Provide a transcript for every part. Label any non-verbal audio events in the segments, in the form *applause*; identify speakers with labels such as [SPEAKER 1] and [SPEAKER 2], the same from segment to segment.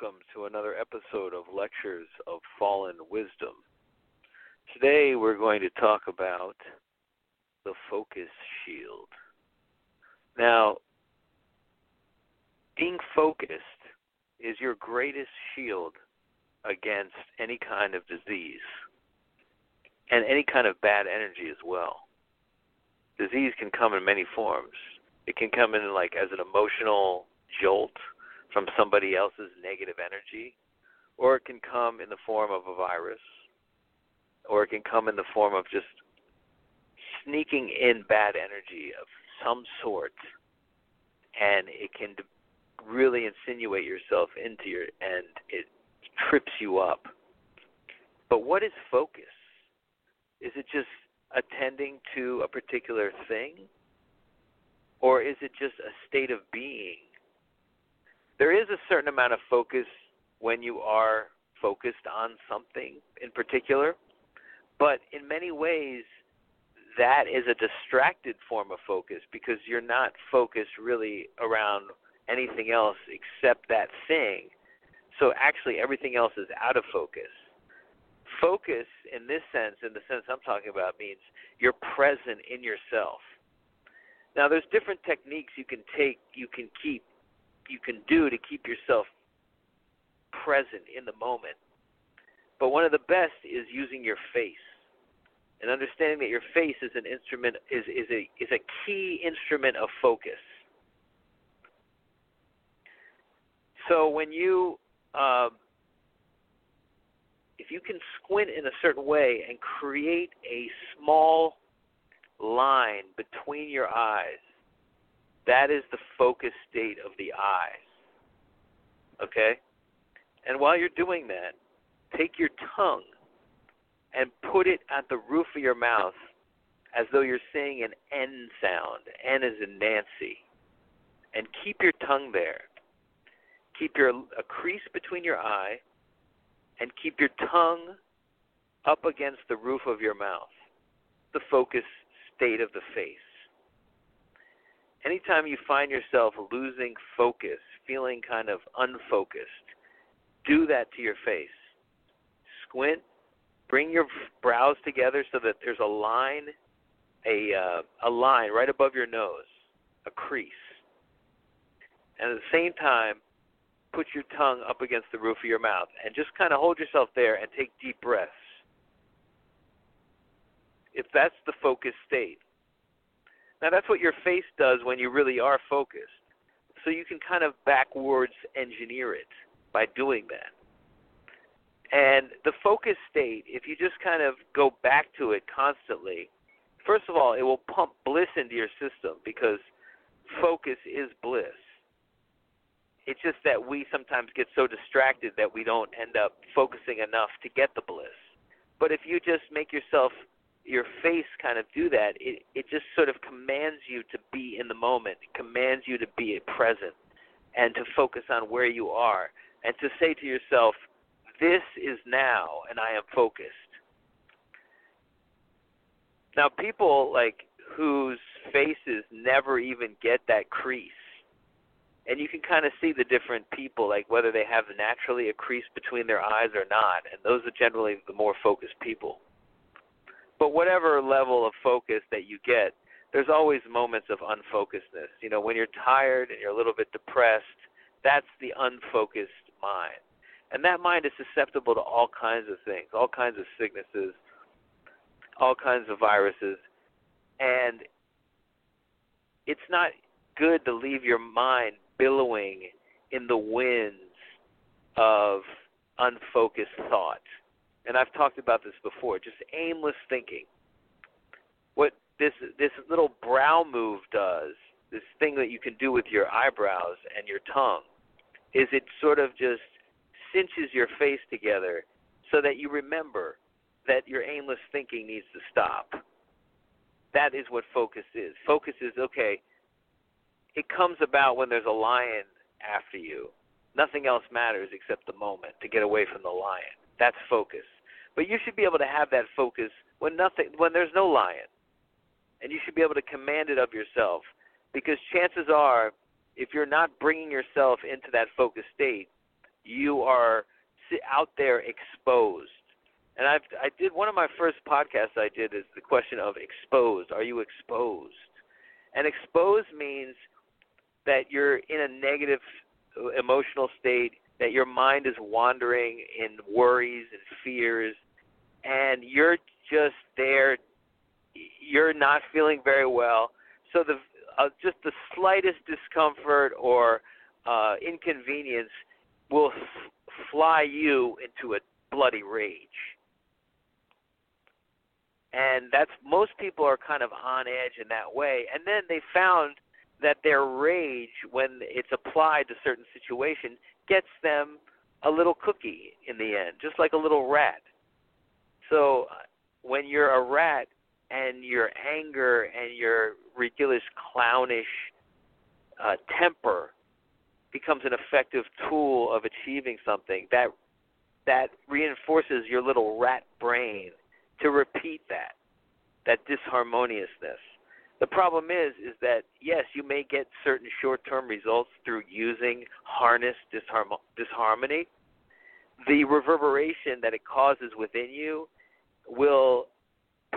[SPEAKER 1] welcome to another episode of Lectures of Fallen Wisdom. Today we're going to talk about the focus shield. Now, being focused is your greatest shield against any kind of disease and any kind of bad energy as well. Disease can come in many forms. It can come in like as an emotional jolt from somebody else's negative energy, or it can come in the form of a virus, or it can come in the form of just sneaking in bad energy of some sort, and it can really insinuate yourself into your and it trips you up. But what is focus? Is it just attending to a particular thing? Or is it just a state of being there is a certain amount of focus when you are focused on something in particular, but in many ways, that is a distracted form of focus because you're not focused really around anything else except that thing. So actually, everything else is out of focus. Focus, in this sense, in the sense I'm talking about, means you're present in yourself. Now, there's different techniques you can take, you can keep you can do to keep yourself present in the moment. But one of the best is using your face and understanding that your face is an instrument is is a is a key instrument of focus. So when you um, if you can squint in a certain way and create a small line between your eyes that is the focus state of the eyes. Okay? And while you're doing that, take your tongue and put it at the roof of your mouth as though you're saying an N sound. N is in Nancy. And keep your tongue there. Keep your a crease between your eye and keep your tongue up against the roof of your mouth. The focus state of the face anytime you find yourself losing focus, feeling kind of unfocused, do that to your face. Squint, bring your brows together so that there's a line, a uh, a line right above your nose, a crease. And at the same time, put your tongue up against the roof of your mouth and just kind of hold yourself there and take deep breaths. If that's the focus state, now that's what your face does when you really are focused. So you can kind of backwards engineer it by doing that. And the focus state, if you just kind of go back to it constantly, first of all, it will pump bliss into your system because focus is bliss. It's just that we sometimes get so distracted that we don't end up focusing enough to get the bliss. But if you just make yourself your face kind of do that, it it just sort of commands you to be in the moment, it commands you to be present, and to focus on where you are, and to say to yourself, "This is now, and I am focused." Now, people like whose faces never even get that crease, and you can kind of see the different people, like whether they have naturally a crease between their eyes or not, and those are generally the more focused people but whatever level of focus that you get, there's always moments of unfocusedness. You know, when you're tired and you're a little bit depressed, that's the unfocused mind. And that mind is susceptible to all kinds of things, all kinds of sicknesses, all kinds of viruses. And it's not good to leave your mind billowing in the winds of unfocused thought and I've talked about this before, just aimless thinking. What this this little brow move does, this thing that you can do with your eyebrows and your tongue, is it sort of just cinches your face together so that you remember that your aimless thinking needs to stop. That is what focus is. Focus is okay, it comes about when there's a lion after you. Nothing else matters except the moment to get away from the lion. That's focus. But you should be able to have that focus when nothing when there's no lion. And you should be able to command it of yourself because chances are if you're not bringing yourself into that focus state, you are out there exposed. And I I did one of my first podcasts I did is the question of exposed. Are you exposed? And exposed means that you're in a negative uh, emotional state, that your mind is wandering in worries and fears, and you're just there. You're not feeling very well. So the uh, just the slightest discomfort or uh, inconvenience will f- fly you into a bloody rage. And that's most people are kind of on edge in that way. And then they found that their rage, when it's applied to certain situations, gets them a little cookie in the end, just like a little rat. So uh, when you're a rat and your anger and your ridiculous clownish uh, temper becomes an effective tool of achieving something that that reinforces your little rat brain to repeat that that disharmoniousness. The problem is is that yes you may get certain short term results through using harness disharm- disharmony. The reverberation that it causes within you will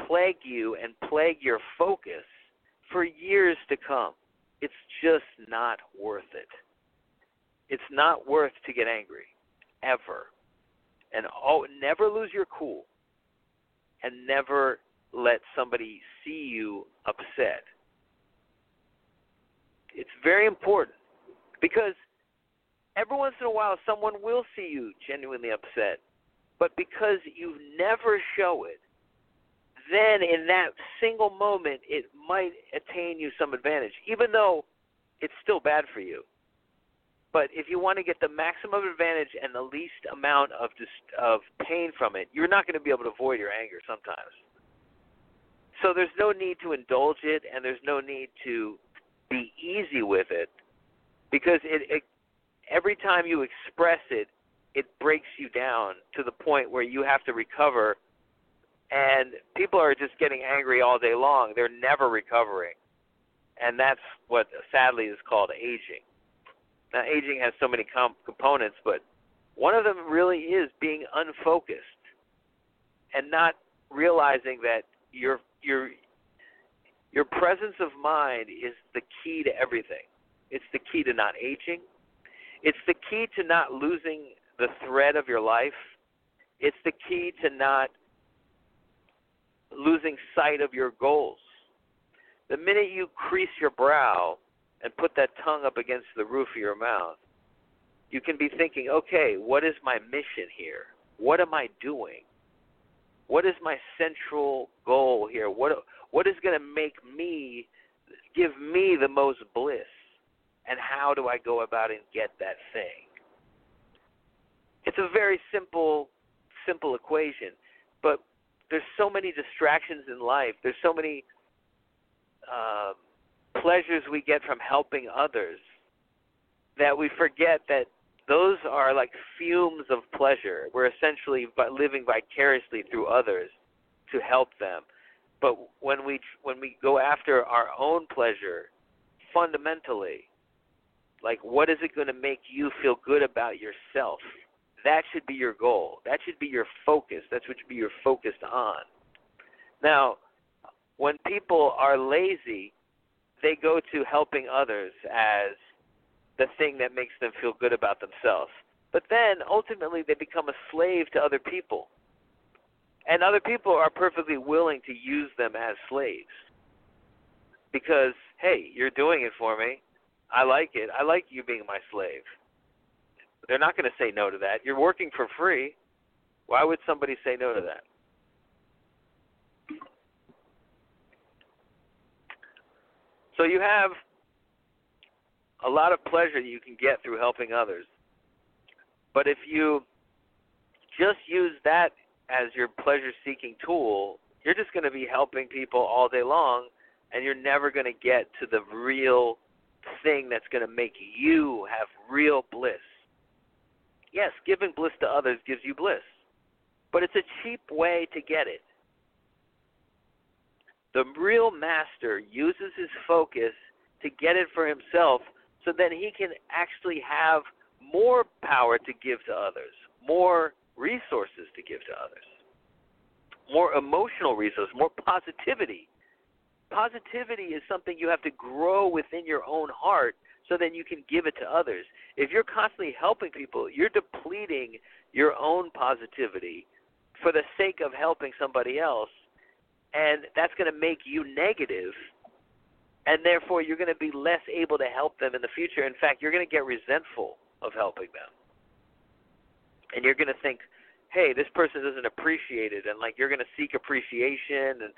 [SPEAKER 1] plague you and plague your focus for years to come it's just not worth it it's not worth to get angry, ever. And oh, never lose your cool, and never let somebody see you upset. It's very important because every once in a while someone will see you genuinely upset, but because you never show it, then in that single moment it might attain you some advantage, even though it's still bad for you. But if you want to get the maximum advantage and the least amount of dis- of pain from it, you're not going to be able to avoid your anger sometimes. So there's no need to indulge it, and there's no need to be easy with it, because it, it every time you express it, it breaks you down to the point where you have to recover. And people are just getting angry all day long; they're never recovering, and that's what sadly is called aging now, aging has so many comp- components, but one of them really is being unfocused and not realizing that your your your presence of mind is the key to everything. It's the key to not aging. It's the key to not losing the thread of your life. It's the key to not losing sight of your goals. The minute you crease your brow, and put that tongue up against the roof of your mouth, you can be thinking, okay, what is my mission here? What am I doing? What is my central goal here? What what is going to make me give me the most bliss? And how do I go about and get that thing? It's a very simple simple equation, but there's so many distractions in life. There's so many um, pleasures we get from helping others that we forget that those are like fumes of pleasure. We're essentially living vicariously through others to help them. But when we when we go after our own pleasure, fundamentally, like what is it going to make you feel good about yourself? That should be your goal. That should be your focus. That's what should be your focused on. Now, when people are lazy, they go to helping others as the thing that makes them feel good about themselves. But then ultimately they become a slave to other people. And other people are perfectly willing to use them as slaves. Because, hey, you're doing it for me. I like it. I like you being my slave. They're not going to say no to that. You're working for free. Why would somebody say no to that? So you have a lot of pleasure you can get through helping others. But if you just use that as your pleasure seeking tool, you're just going to be helping people all day long and you're never going to get to the real thing that's going to make you have real bliss. Yes, giving bliss to others gives you bliss, but it's a cheap way to get it. The real master uses his focus to get it for himself so that he can actually have more power to give to others, more resources to give to others, more emotional resources, more positivity. Positivity is something you have to grow within your own heart so then you can give it to others. If you're constantly helping people, you're depleting your own positivity for the sake of helping somebody else, and that's going to make you negative and therefore you're going to be less able to help them in the future. In fact, you're going to get resentful of helping them. And you're going to think, hey, this person doesn't appreciate it, and like you're going to seek appreciation, and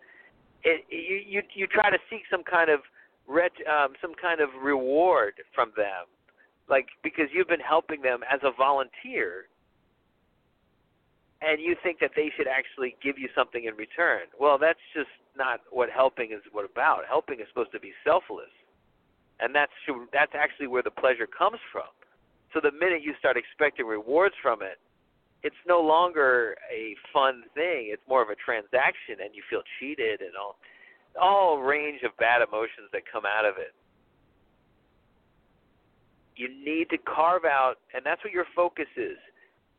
[SPEAKER 1] it, you you you try to seek some kind of ret, um, some kind of reward from them, like because you've been helping them as a volunteer, and you think that they should actually give you something in return. Well, that's just not what helping is what about. Helping is supposed to be selfless, and that's that's actually where the pleasure comes from. So the minute you start expecting rewards from it, it's no longer a fun thing. It's more of a transaction, and you feel cheated and all all range of bad emotions that come out of it. You need to carve out, and that's what your focus is.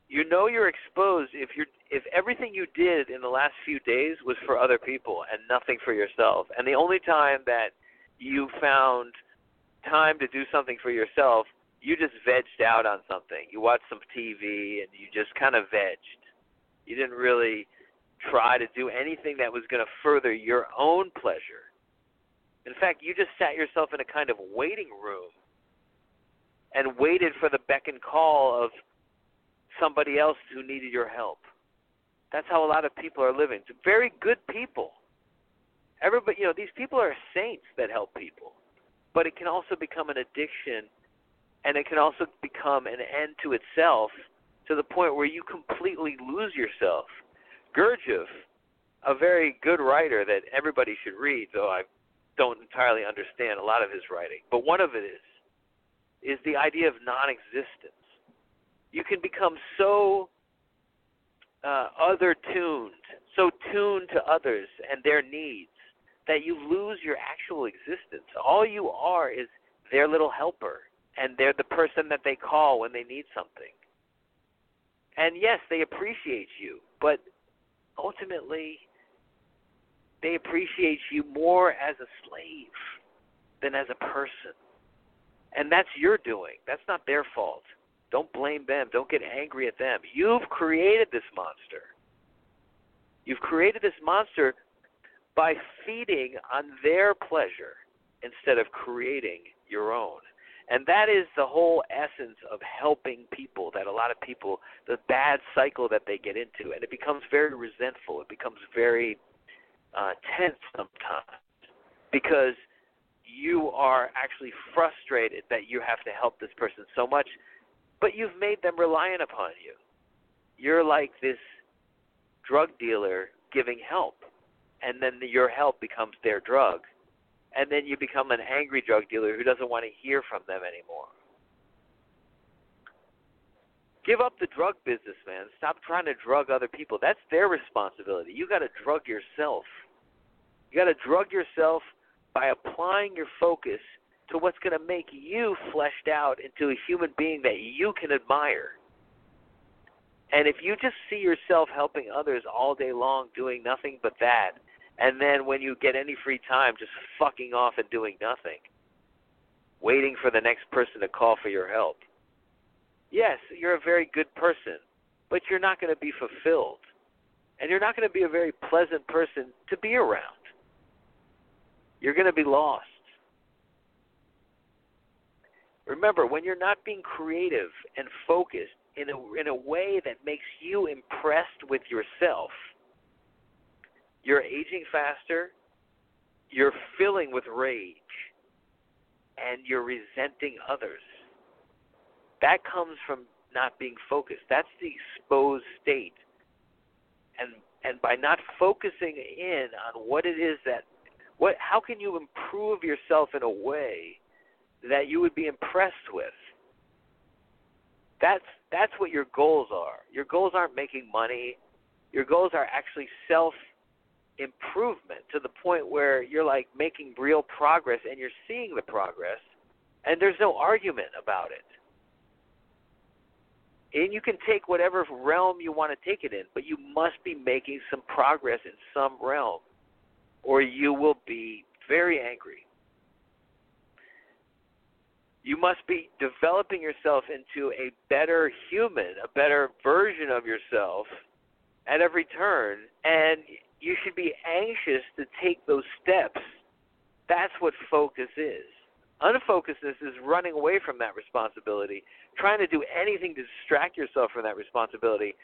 [SPEAKER 1] You know you're exposed if you're if everything you did in the last few days was for other people and nothing for yourself. And the only time that you found time to do something for yourself you just vegged out on something. You watched some tv and you just kind of vegged. You didn't really try to do anything that was going to further your own pleasure in fact you just sat yourself in a kind of waiting room and waited for the beck and call of somebody else who needed your help. That's how a lot of people are living. It's very good people. Everybody, you know, these people are saints that help people. But it can also become an addiction and it can also become an end to itself to the point where you completely lose yourself. Gurdjieff, a very good writer that everybody should read, though I don't entirely understand a lot of his writing, but one of it is is the idea of non-existence you can become so uh, other tuned, so tuned to others and their needs that you lose your actual existence. All you are is their little helper, and they're the person that they call when they need something. And yes, they appreciate you, but ultimately, they appreciate you more as a slave than as a person. And that's your doing. That's not their fault. Don't blame them. Don't get angry at them. You've created this monster. You've created this monster by feeding on their pleasure instead of creating your own. And that is the whole essence of helping people that a lot of people, the bad cycle that they get into. And it becomes very resentful. It becomes very uh, tense sometimes because you are actually frustrated that you have to help this person so much but you've made them reliant upon you. You're like this drug dealer giving help, and then your help becomes their drug. And then you become an angry drug dealer who doesn't want to hear from them anymore. Give up the drug business, man. Stop trying to drug other people. That's their responsibility. You got to drug yourself. You got to drug yourself by applying your focus to what's going to make you fleshed out into a human being that you can admire. And if you just see yourself helping others all day long doing nothing but that, and then when you get any free time just fucking off and doing nothing, waiting for the next person to call for your help. Yes, you're a very good person, but you're not going to be fulfilled. And you're not going to be a very pleasant person to be around. You're going to be lost. Remember, when you're not being creative and focused in a, in a way that makes you impressed with yourself, you're aging faster, you're filling with rage, and you're resenting others. That comes from not being focused. That's the exposed state. And and by not focusing in on what it is that what how can you improve yourself in a way that you would be impressed with. That's that's what your goals are. Your goals aren't making money. Your goals are actually self improvement to the point where you're like making real progress and you're seeing the progress and there's no argument about it. and you can take whatever realm you want to take it in, but you must be making some progress in some realm, or you will be very angry. You must be developing yourself into a better human, a better version of yourself at every turn, and you should be anxious to take those steps. That's what focus is. Unfocusedness is running away from that responsibility, trying to do anything to distract yourself from that responsibility,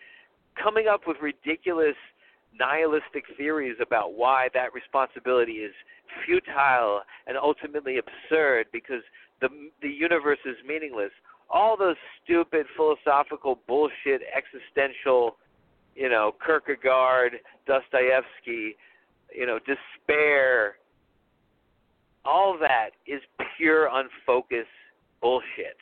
[SPEAKER 1] coming up with ridiculous nihilistic theories about why that responsibility is futile and ultimately absurd because the the universe is meaningless. All those stupid philosophical bullshit existential, you know, Kierkegaard, Dostoevsky, you know, despair, all that is pure unfocused bullshit.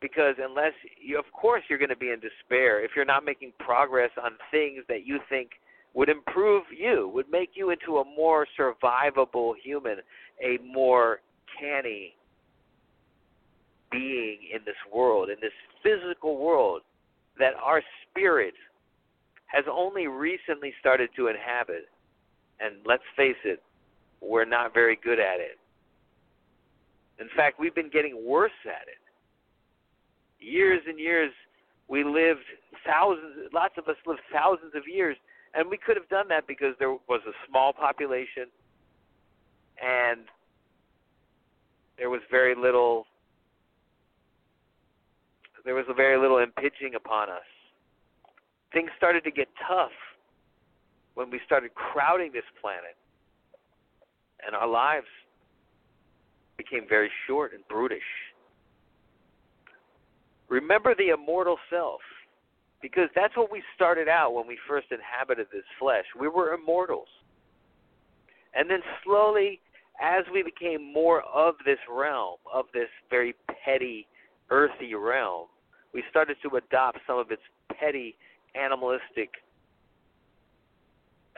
[SPEAKER 1] Because unless you, of course, you're going to be in despair if you're not making progress on things that you think would improve you, would make you into a more survivable human, a more canny being in this world, in this physical world that our spirit has only recently started to inhabit. And let's face it, we're not very good at it. In fact, we've been getting worse at it. Years and years, we lived thousands, lots of us lived thousands of years, and we could have done that because there was a small population and there was very little there was very little impinging upon us. Things started to get tough when we started crowding this planet and our lives became very short and brutish. Remember the immortal self, because that's what we started out when we first inhabited this flesh. We were immortals. And then slowly, as we became more of this realm, of this very petty, earthy realm, we started to adopt some of its petty, animalistic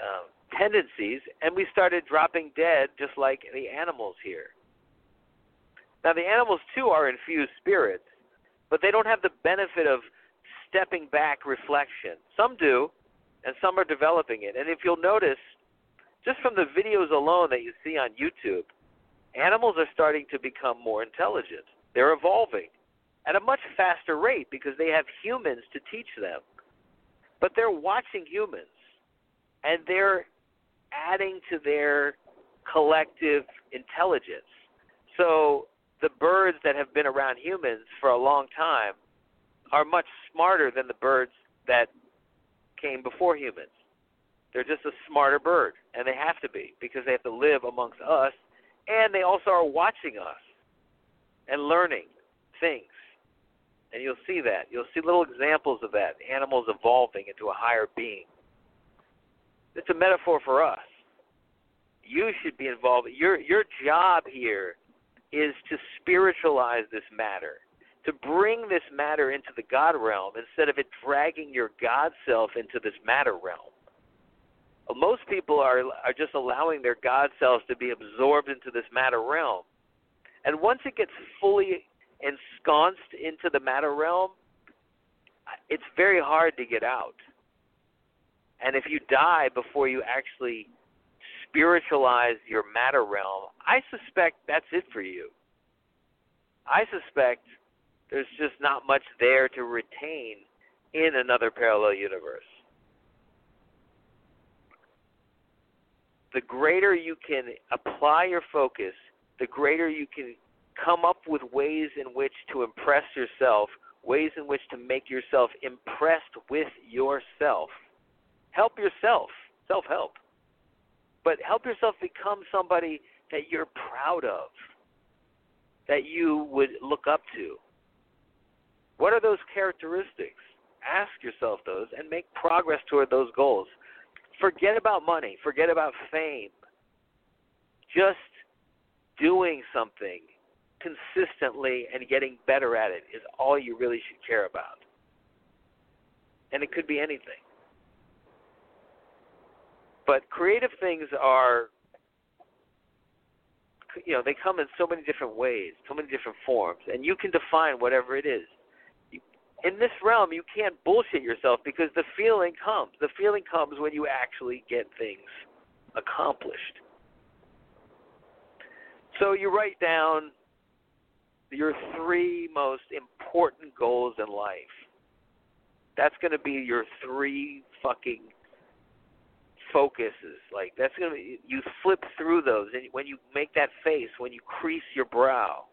[SPEAKER 1] um, tendencies, and we started dropping dead just like the animals here. Now, the animals too are infused spirits, but they don't have the benefit of stepping back reflection. Some do, and some are developing it. And if you'll notice, just from the videos alone that you see on YouTube, animals are starting to become more intelligent. They're evolving at a much faster rate because they have humans to teach them. But they're watching humans, and they're adding to their collective intelligence. So the birds that have been around humans for a long time are much smarter than the birds that came before humans. They're just a smarter bird, and they have to be because they have to live amongst us, and they also are watching us and learning things. And you'll see that. You'll see little examples of that animals evolving into a higher being. It's a metaphor for us. You should be involved. Your your job here is to spiritualize this matter, to bring this matter into the God realm instead of it dragging your God self into this matter realm. Uh, most people are are just allowing their God selves to be absorbed into this matter realm. And once it gets fully ensconced into the matter realm, it's very hard to get out. And if you die before you actually spiritualize your matter realm, I suspect that's it for you. I suspect there's just not much there to retain in another parallel universe. The greater you can apply your focus, the greater you can come up with ways in which to impress yourself, ways in which to make yourself impressed with yourself help yourself, self help. But help yourself become somebody that you're proud of, that you would look up to. What are those characteristics? Ask yourself those and make progress toward those goals. Forget about money, forget about fame. Just doing something consistently and getting better at it is all you really should care about. And it could be anything. But creative things are, you know, they come in so many different ways, so many different forms, and you can define whatever it is. in this realm, you can't bullshit yourself because the feeling comes. The feeling comes when you actually get things accomplished. So you write down your three most important goals in life. That's going to be your three fucking focuses. Like that's going to be you flip through those and when you make that face, when you crease your brow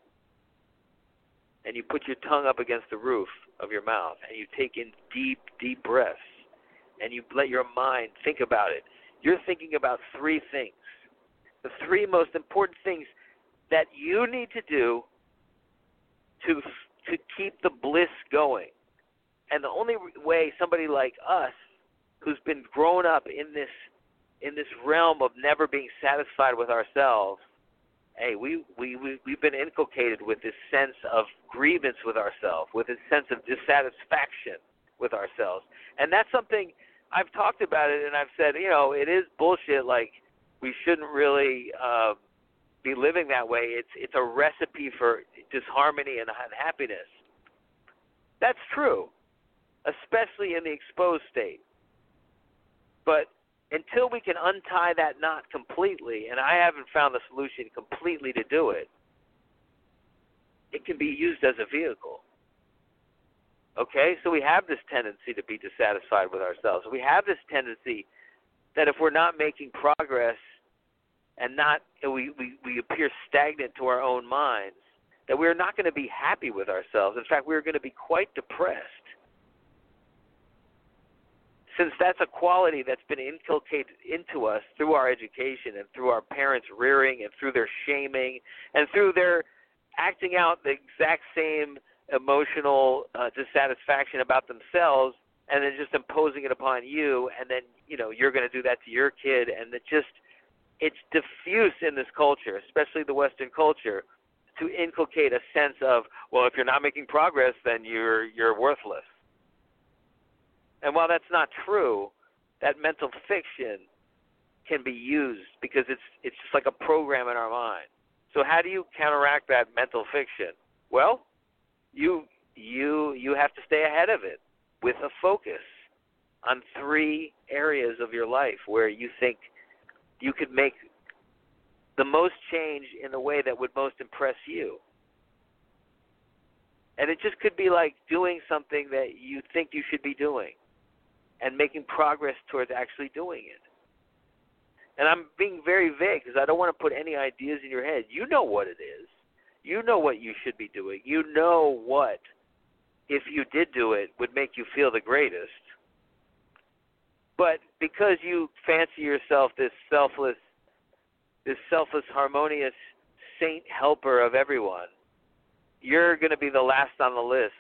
[SPEAKER 1] and you put your tongue up against the roof of your mouth and you take in deep deep breaths and you let your mind think about it. You're thinking about three things. The three most important things that you need to do to to keep the bliss going. And the only way somebody like us, who's been grown up in this in this realm of never being satisfied with ourselves, hey, we we, we we've been inculcated with this sense of grievance with ourselves, with this sense of dissatisfaction with ourselves, and that's something I've talked about it, and I've said, you know, it is bullshit. Like we shouldn't really. Uh, be living that way. It's it's a recipe for disharmony and unhappiness. That's true, especially in the exposed state. But until we can untie that knot completely, and I haven't found the solution completely to do it, it can be used as a vehicle. Okay, so we have this tendency to be dissatisfied with ourselves. We have this tendency that if we're not making progress and not we, we, we appear stagnant to our own minds, that we're not going to be happy with ourselves. In fact, we're going to be quite depressed. Since that's a quality that's been inculcated into us through our education and through our parents' rearing and through their shaming and through their acting out the exact same emotional uh, dissatisfaction about themselves and then just imposing it upon you and then you know you're going to do that to your kid and it just it's diffuse in this culture, especially the Western culture, to inculcate a sense of, well, if you're not making progress, then you're you're worthless. And while that's not true, that mental fiction can be used because it's it's just like a program in our mind. So how do you counteract that mental fiction? Well, you you you have to stay ahead of it with a focus on three areas of your life where you think you could make the most change in the way that would most impress you. And it just could be like doing something that you think you should be doing and making progress towards actually doing it. And I'm being very vague because I don't want to put any ideas in your head. You know what it is. You know what you should be doing. You know what, if you did do it, would make you feel the greatest. But because you fancy yourself this selfless, this selfless, harmonious saint helper of everyone, you're going to be the last on the list.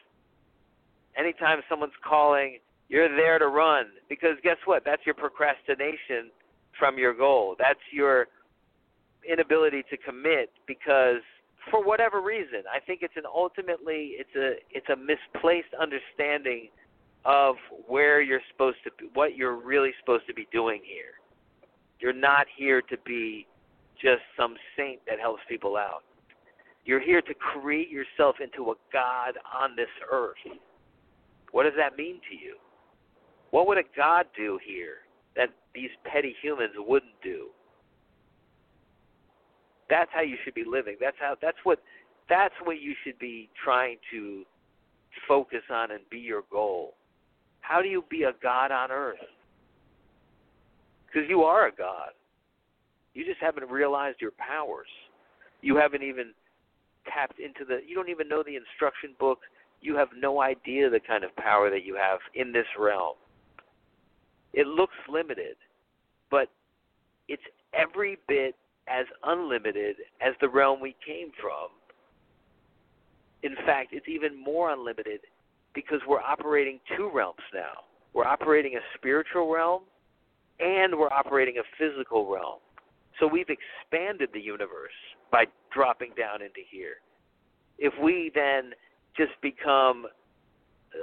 [SPEAKER 1] Anytime someone's calling, you're there to run because guess what? That's your procrastination from your goal. That's your inability to commit because for whatever reason, I think it's an ultimately it's a it's a misplaced understanding of where you're supposed to be, what you're really supposed to be doing here. You're not here to be just some saint that helps people out. You're here to create yourself into a God on this earth. What does that mean to you? What would a God do here that these petty humans wouldn't do? That's how you should be living. That's how that's what that's what you should be trying to focus on and be your goal. How do you be a God on earth? Because you are a God. You just haven't realized your powers. You haven't even tapped into the, you don't even know the instruction book. You have no idea the kind of power that you have in this realm. It looks limited, but it's every bit as unlimited as the realm we came from. In fact, it's even more unlimited because we're operating two realms now. We're operating a spiritual realm and we're operating a physical realm. So we've expanded the universe by dropping down into here. If we then just become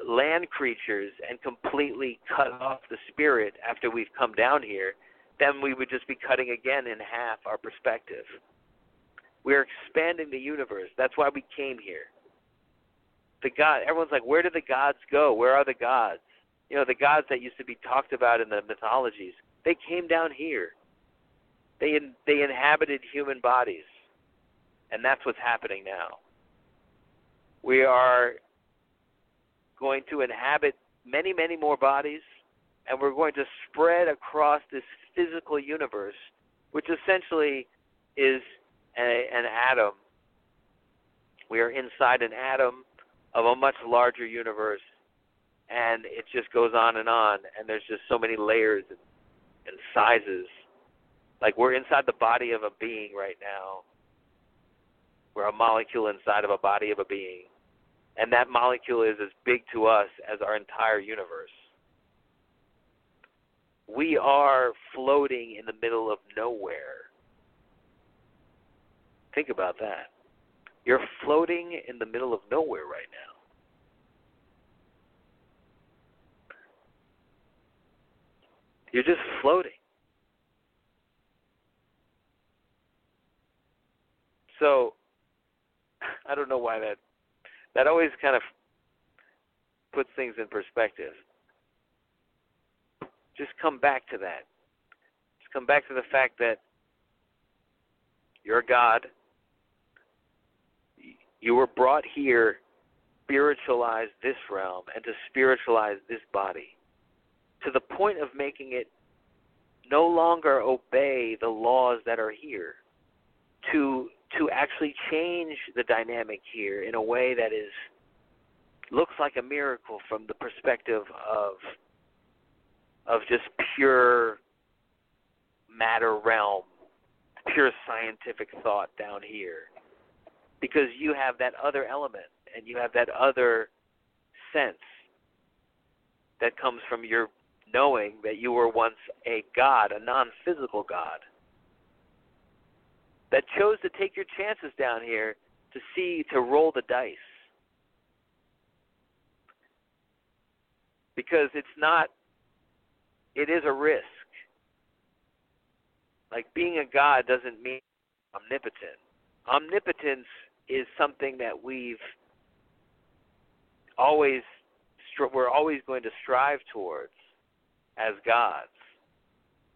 [SPEAKER 1] land creatures and completely cut off the spirit after we've come down here, then we would just be cutting again in half our perspective. We're expanding the universe. That's why we came here. The god. Everyone's like, where did the gods go? Where are the gods? You know, the gods that used to be talked about in the mythologies. They came down here. They in, they inhabited human bodies, and that's what's happening now. We are going to inhabit many, many more bodies, and we're going to spread across this physical universe, which essentially is a, an atom. We are inside an atom of a much larger universe, and it just goes on and on, and there's just so many layers and, and sizes. Like we're inside the body of a being right now. We're a molecule inside of a body of a being. And that molecule is as big to us as our entire universe. We are floating in the middle of nowhere. Think about that. You're floating in the middle of nowhere right now. You're just floating. So, *laughs* I don't know why that that always kind of puts things in perspective. Just come back to that. Just come back to the fact that you're God. You were brought here spiritualize this realm and to spiritualize this body to the point of making it no longer obey the laws that are here to to actually change the dynamic here in a way that is looks like a miracle from the perspective of of just pure matter realm, pure scientific thought down here. Because you have that other element and you have that other sense that comes from your knowing that you were once a God, a non physical God that chose to take your chances down here to see to roll the dice. Because it's not it is a risk. Like being a god doesn't mean omnipotent. Omnipotence is something that we've always we're always going to strive towards as gods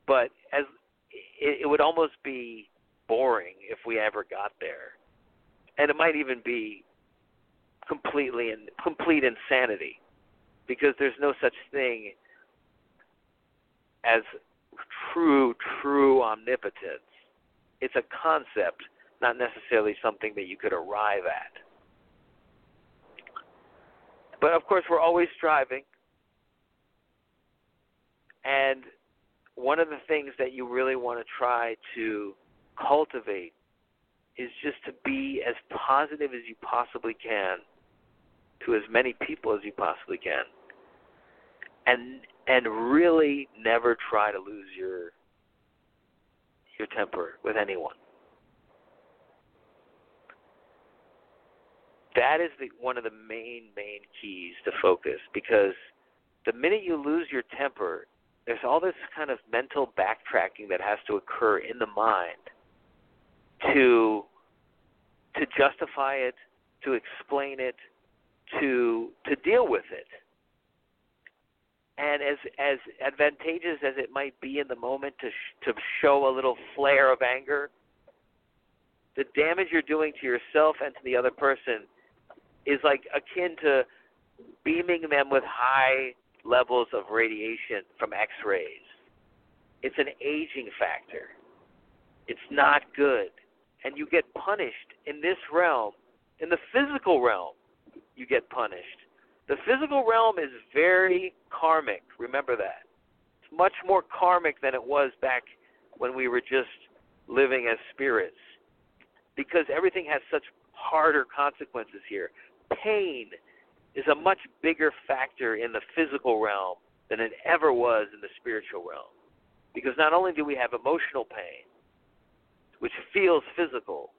[SPEAKER 1] but as it, it would almost be boring if we ever got there. And it might even be completely in complete insanity because there's no such thing as true true omnipotence. It's a concept, not necessarily something that you could arrive at. But of course, we're always striving. And one of the things that you really want to try to cultivate is just to be as positive as you possibly can to as many people as you possibly can and and really never try to lose your your temper with anyone that is the one of the main main keys to focus because the minute you lose your temper there's all this kind of mental backtracking that has to occur in the mind to to justify it, to explain it, to to deal with it. And as as advantageous as it might be in the moment to sh- to show a little flare of anger, the damage you're doing to yourself and to the other person is like akin to beaming them with high levels of radiation from X-rays. It's an aging factor. It's not good and you get punished in this realm, in the physical realm, you get punished. The physical realm is very karmic. Remember that. It's much more karmic than it was back when we were just living as spirits because everything has such harder consequences here. Pain is a much bigger factor in the physical realm than it ever was in the spiritual realm. Because not only do we have emotional pain, which feels physical.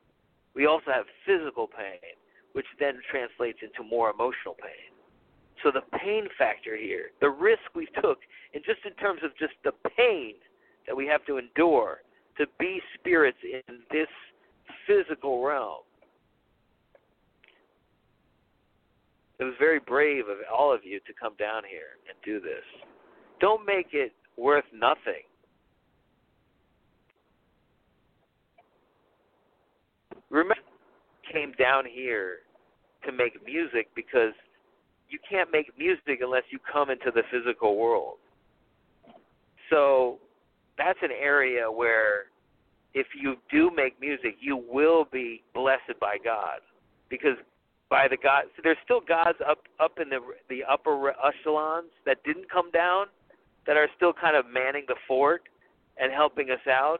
[SPEAKER 1] We also have physical pain, which then translates into more emotional pain. So the pain factor here, the risk we took, and just in terms of just the pain that we have to endure to be spirits in this physical realm, It was very brave of all of you to come down here and do this. Don't make it worth nothing. Remember, came down here to make music because you can't make music unless you come into the physical world. So that's an area where if you do make music, you will be blessed by God because by the God. So there's still gods up up in the the upper echelons that didn't come down, that are still kind of manning the fort and helping us out.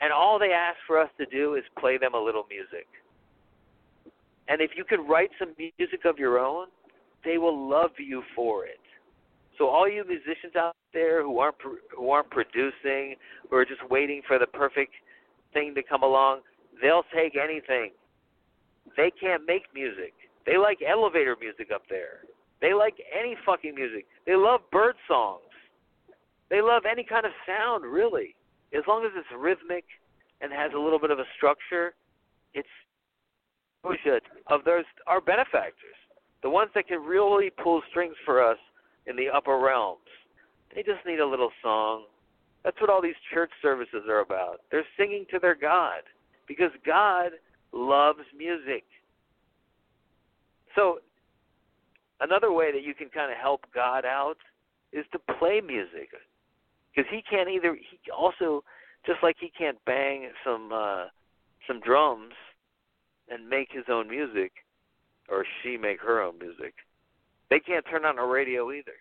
[SPEAKER 1] And all they ask for us to do is play them a little music. And if you can write some music of your own, they will love you for it. So all you musicians out there who aren't who aren't producing, or just waiting for the perfect thing to come along, they'll take anything. They can't make music. They like elevator music up there. They like any fucking music. They love bird songs. They love any kind of sound, really. As long as it's rhythmic and has a little bit of a structure, it's bullshit of those our benefactors, the ones that can really pull strings for us in the upper realms. They just need a little song. That's what all these church services are about. They're singing to their God because God loves music. So, another way that you can kind of help God out is to play music because he can't either. He also, just like he can't bang some uh, some drums and make his own music, or she make her own music. They can't turn on a radio either.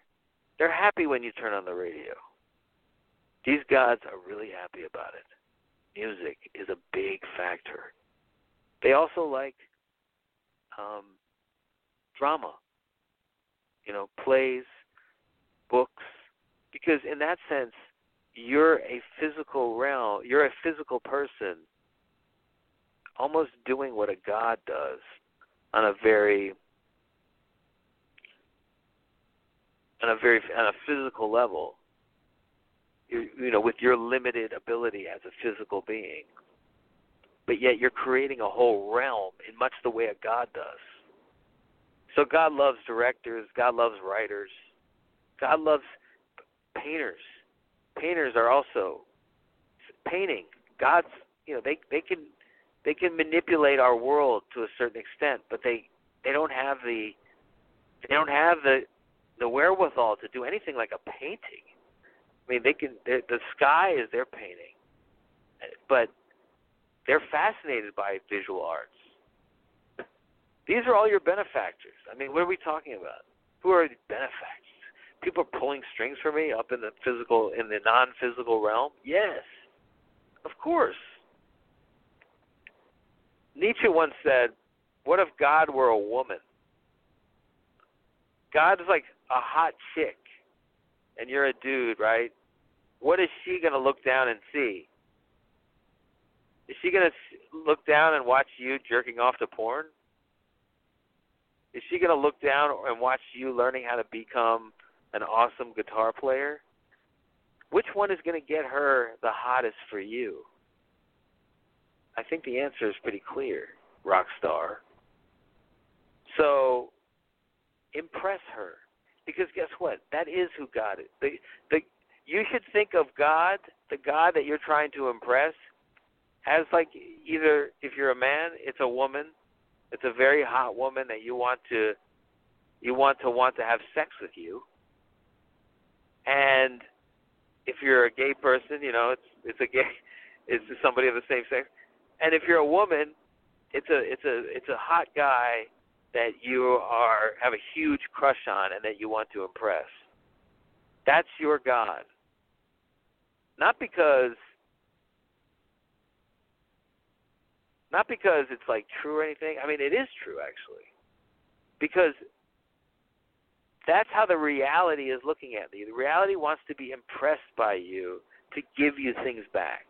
[SPEAKER 1] They're happy when you turn on the radio. These gods are really happy about it. Music is a big factor. They also like um, drama, you know, plays, books, because in that sense, you're a physical realm. You're a physical person, almost doing what a god does on a very on a very on a physical level. You, you know, with your limited ability as a physical being, but yet you're creating a whole realm in much the way a God does. So God loves directors. God loves writers. God loves painters. Painters are also painting. God's, you know, they they can they can manipulate our world to a certain extent, but they they don't have the they don't have the the wherewithal to do anything like a painting. I mean, they can the sky is their painting, but they're fascinated by visual arts. These are all your benefactors. I mean, what are we talking about? Who are the benefactors? People are pulling strings for me up in the physical, in the non-physical realm. Yes, of course. Nietzsche once said, "What if God were a woman? God is like a hot chick, and you're a dude, right? What is she gonna look down and see? Is she to look down and watch you jerking off to porn? Is she to look down and watch you learning how to become an awesome guitar player? Which one is to get her the hottest for you? I think the answer is pretty clear, rock star. So impress her. Because guess what? That is who God is. The, the, you should think of God, the God that you're trying to impress, as like either if you're a man, it's a woman, it's a very hot woman that you want to you want to want to have sex with you. And if you're a gay person, you know, it's it's a gay *laughs* it's somebody of the same sex. And if you're a woman, it's a it's a it's a hot guy that you are have a huge crush on and that you want to impress. That's your God. Not because Not because it's like true or anything. I mean, it is true actually, because that's how the reality is looking at you. The reality wants to be impressed by you to give you things back.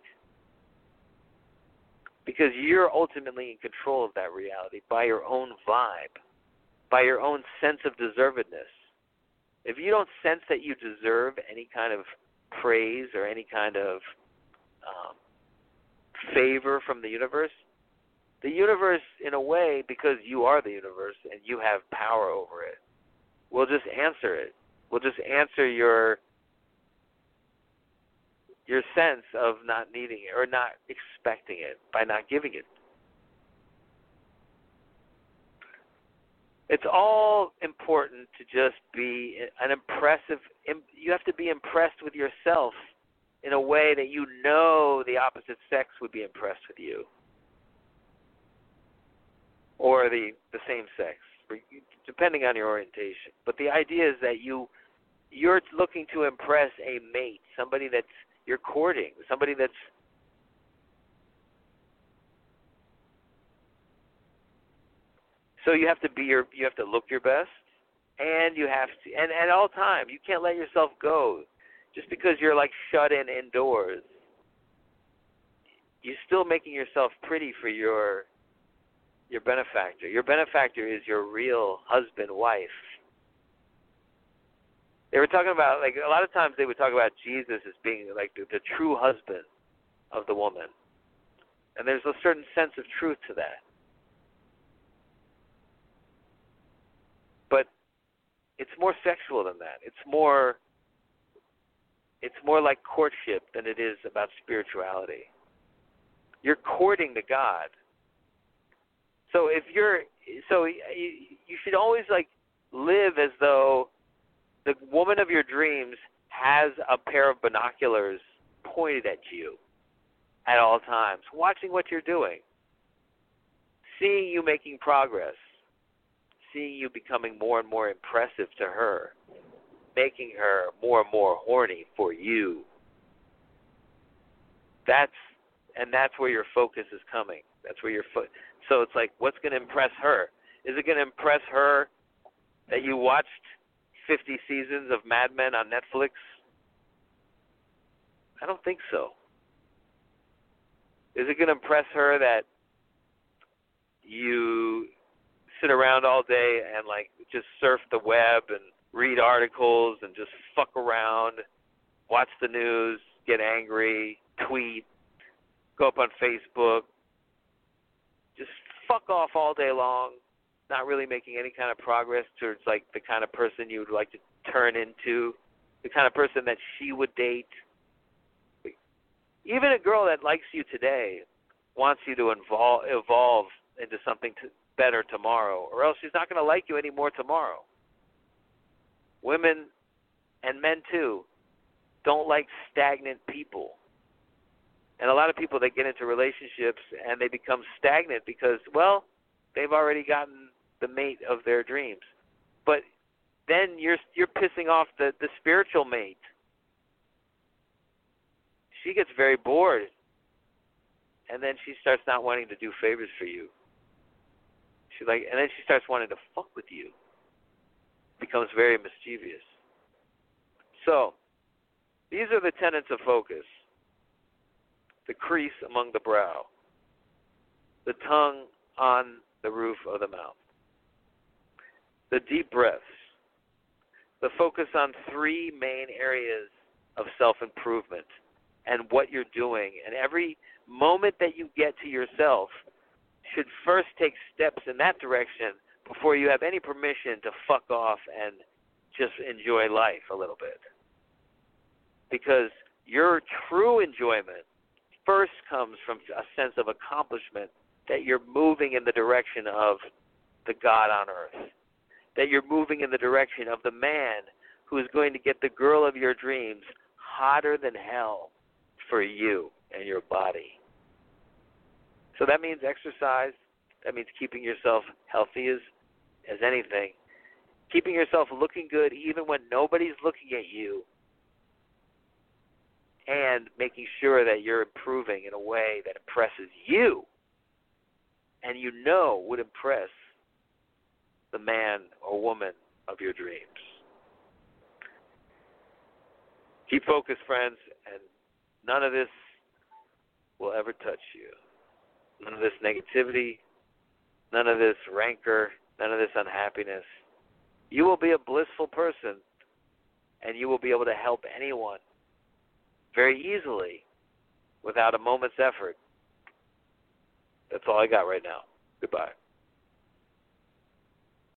[SPEAKER 1] Because you're ultimately in control of that reality by your own vibe, by your own sense of deservedness. If you don't sense that you deserve any kind of praise or any kind of um, favor from the universe, the universe, in a way, because you are the universe and you have power over it, will just answer it. Will just answer your your sense of not needing it or not expecting it by not giving it. It's all important to just be an impressive. You have to be impressed with yourself in a way that you know the opposite sex would be impressed with you, or the the same sex, depending on your orientation. But the idea is that you you're looking to impress a mate, somebody that's you're courting, somebody that's so you have to be your you have to look your best and you have to and at all time you can't let yourself go just because you're like shut in indoors you're still making yourself pretty for your your benefactor your benefactor is your real husband wife they were talking about like a lot of times they would talk about Jesus as being like the, the true husband of the woman, and there's a certain sense of truth to that. But it's more sexual than that. It's more it's more like courtship than it is about spirituality. You're courting the God. So if you're so you, should always like live as though the woman of your dreams has a pair of binoculars pointed at you at all times, watching what you're doing, seeing you making progress, seeing you becoming more and more impressive to her, making her more and more horny for you. That's and that's where your focus is coming. That's where your foot. So it's like, what's going to impress her? Is it going to impress her that you watched 50 seasons of Mad Men on Netflix? I don't think so. Is it going to impress her that you sit around all day and like just surf the web and read articles and just fuck around, watch the news, get angry, tweet, go up on Facebook, just fuck off all day long, not really making any kind of progress towards like the kind of person you would like to turn into, the kind of person that she would date. Even a girl that likes you today wants you to evolve, evolve into something to, better tomorrow, or else she's not going to like you anymore tomorrow. Women and men too don't like stagnant people. And a lot of people that get into relationships and they become stagnant because, well, they've already gotten the mate of their dreams. But then you're you're pissing off the the spiritual mate. She gets very bored, and then she starts not wanting to do favors for you. She like, and then she starts wanting to fuck with you. Becomes very mischievous. So, these are the tenets of focus: the crease among the brow, the tongue on the roof of the mouth, the deep breaths, the focus on three main areas of self improvement and what you're doing. And every moment that you get to yourself should first take steps in that direction before you have any permission to fuck off and just enjoy life a little bit. Because your true enjoyment first comes from a sense of accomplishment that you're moving in the direction of the God on earth that you're moving in the direction of the man who is going to get the girl of your dreams hotter than hell for you and your body. So that means exercise. That means keeping yourself healthy as as anything. Keeping yourself looking good even when nobody's looking at you. And making sure that you're improving in a way that impresses you and you know would impress the man or woman of your dreams. Keep focused, friends, and none of this will ever touch you. None of this negativity, none of this rancor, none of this unhappiness. You will be a blissful person, and you will be able to help anyone very easily without a moment's effort. That's all I got right now. Goodbye.